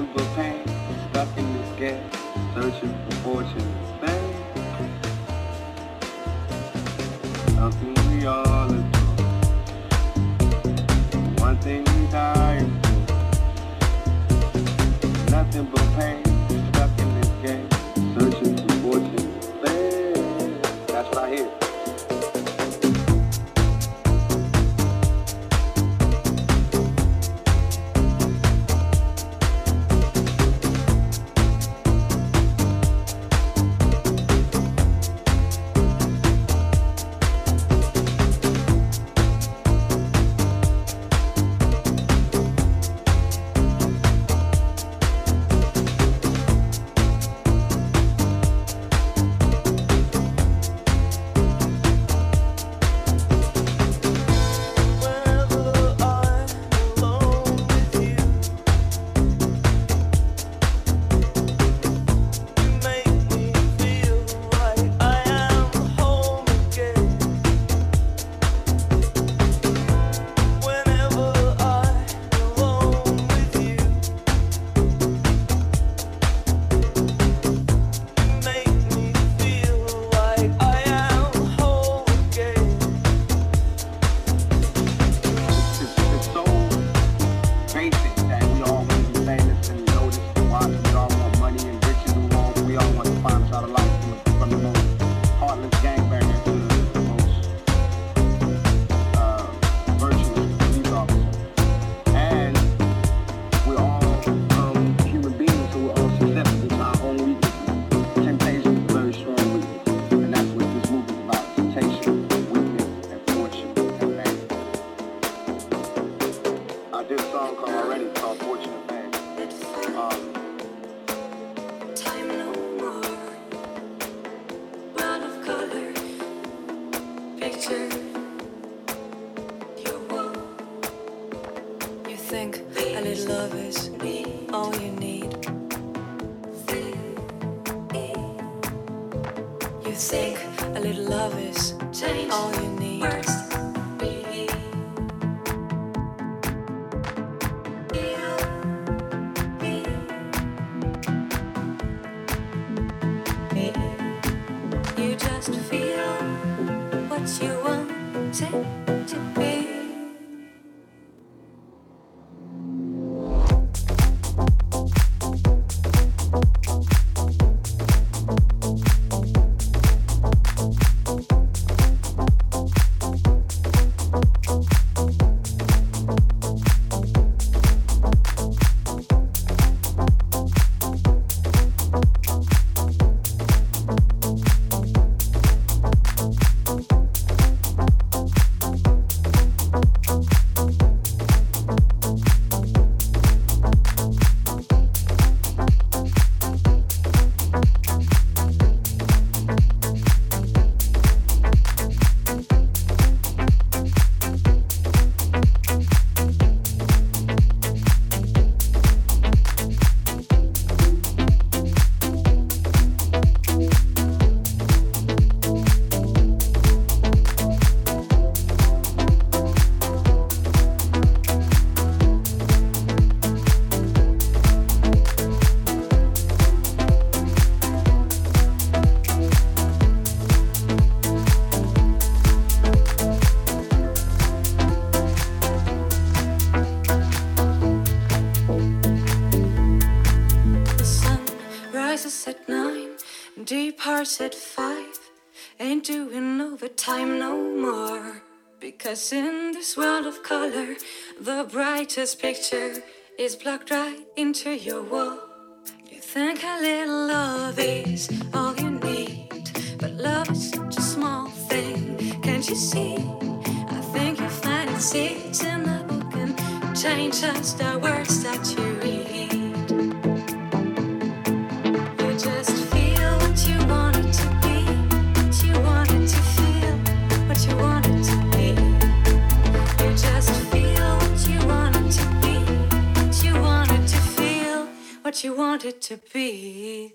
remember of color. The brightest picture is plugged right into your wall. You think a little love is all you need, but love is such a small thing. Can't you see? I think you find it in the book and change just the words that you read. what you want it to be.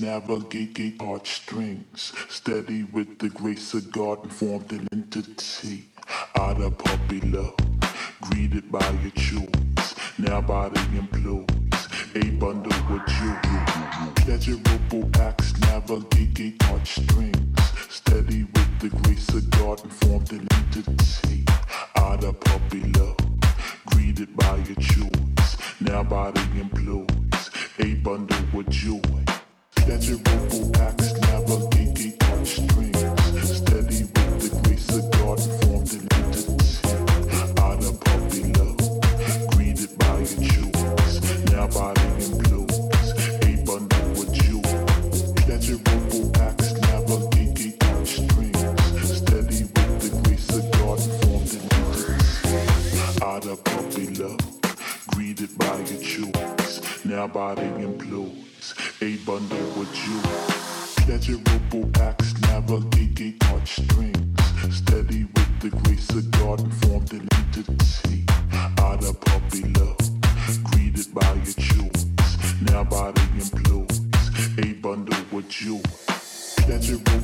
navigate heartstrings, steady with the grace of God and formed an entity out of puppy love, greeted by your choice. Now body employs a bundle with you. Pleasurable acts navigate heartstrings, steady with the grace of God and formed an entity out of puppy love, greeted by your choice. Now body employs a bundle with joy. Pleasurable acts navigate strings, steady with the grace of God formed an entity out of puppy love, greeted by your choice, now body in blues, now body in blues a bundle with you. Pleasurable acts navigate strings. Steady with the grace of God and formed an entity out of puppy love. Greeted by your choice. Now body employs a bundle with you. Pleasurable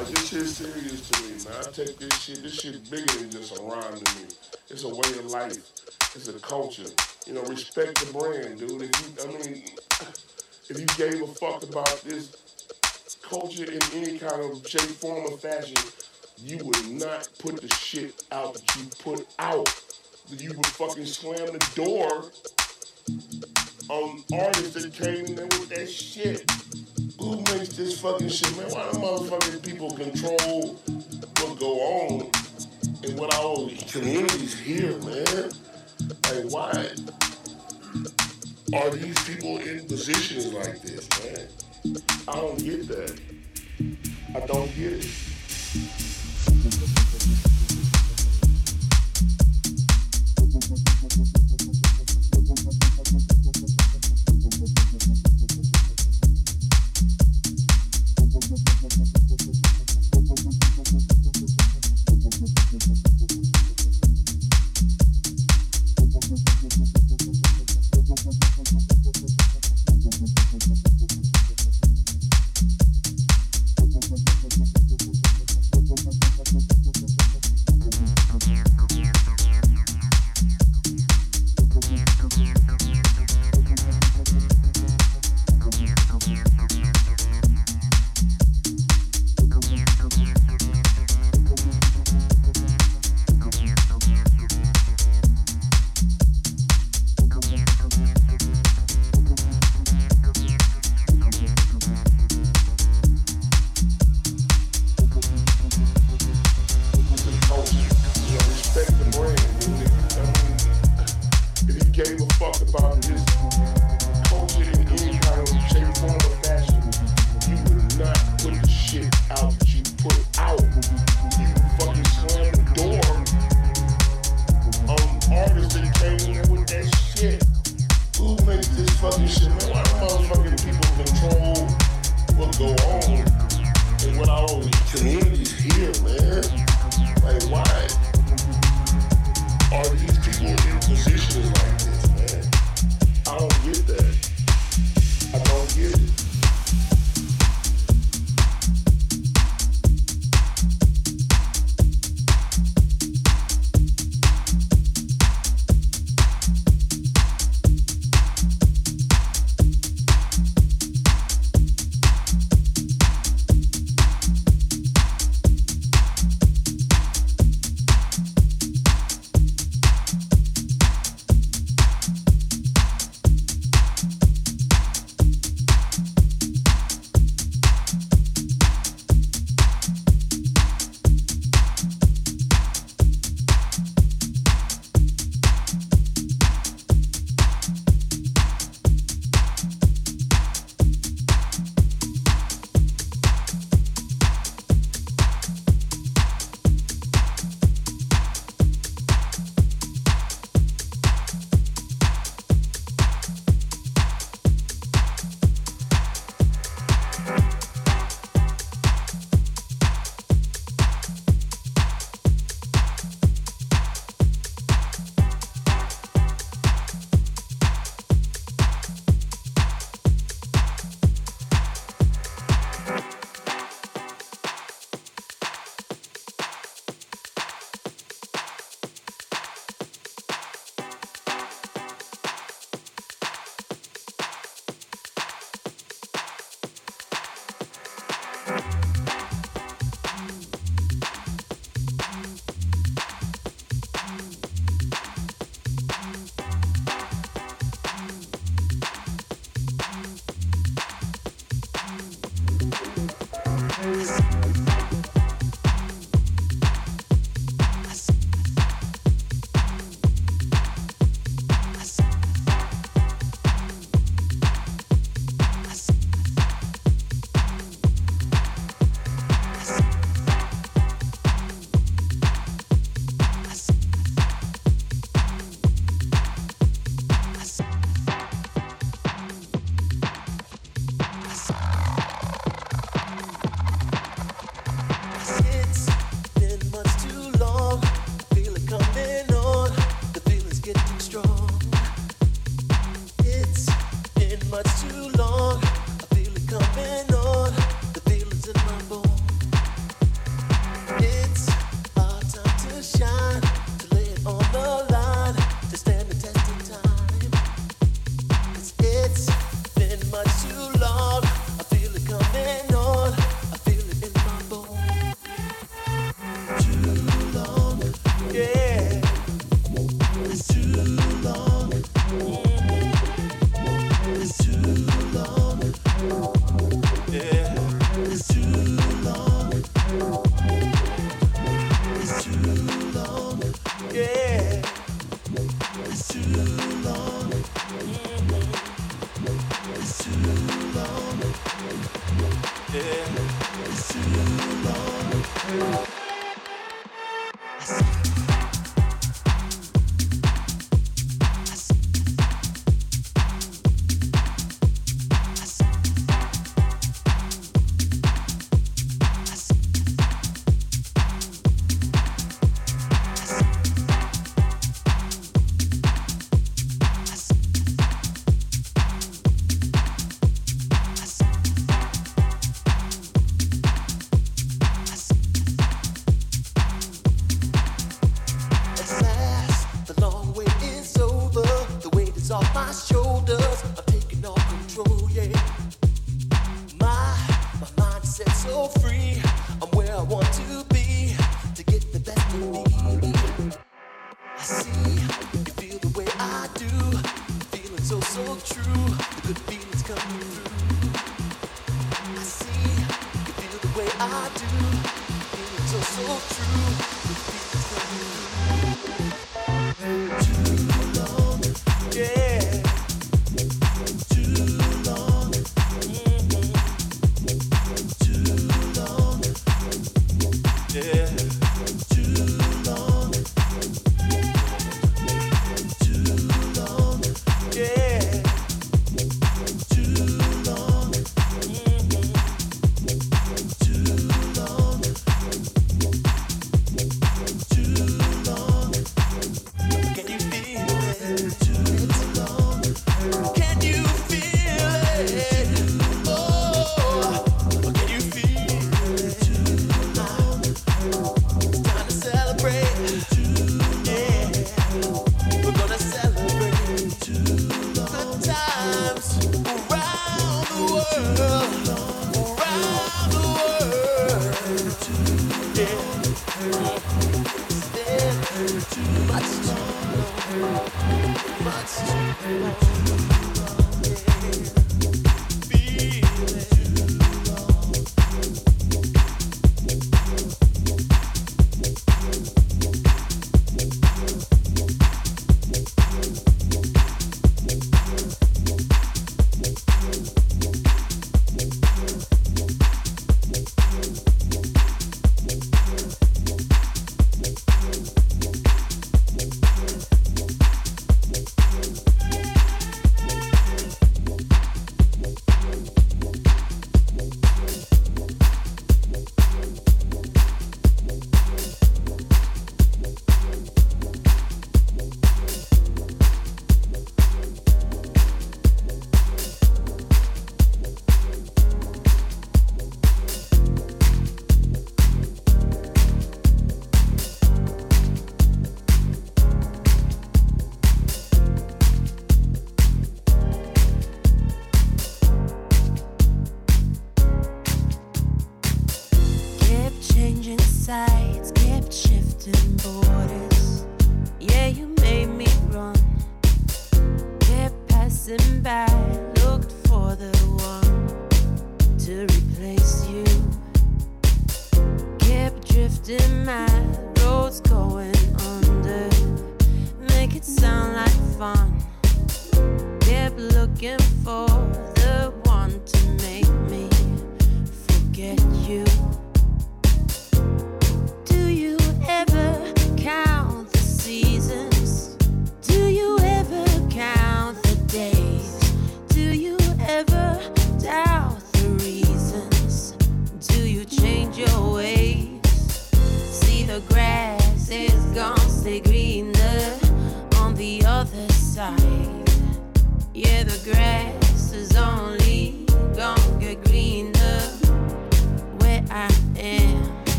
Like this shit serious to me, man. I take this shit. This shit bigger than just a rhyme to me. It's a way of life. It's a culture. You know, respect the brand, dude. If you, I mean, if you gave a fuck about this culture in any kind of shape, form, or fashion, you would not put the shit out that you put out. You would fucking slam the door on artists that came in there with that shit. Who makes this fucking shit, man? Why the motherfucking people control what go on in what our communities here, man? Like, why are these people in positions like this, man? I don't get that. I don't get it.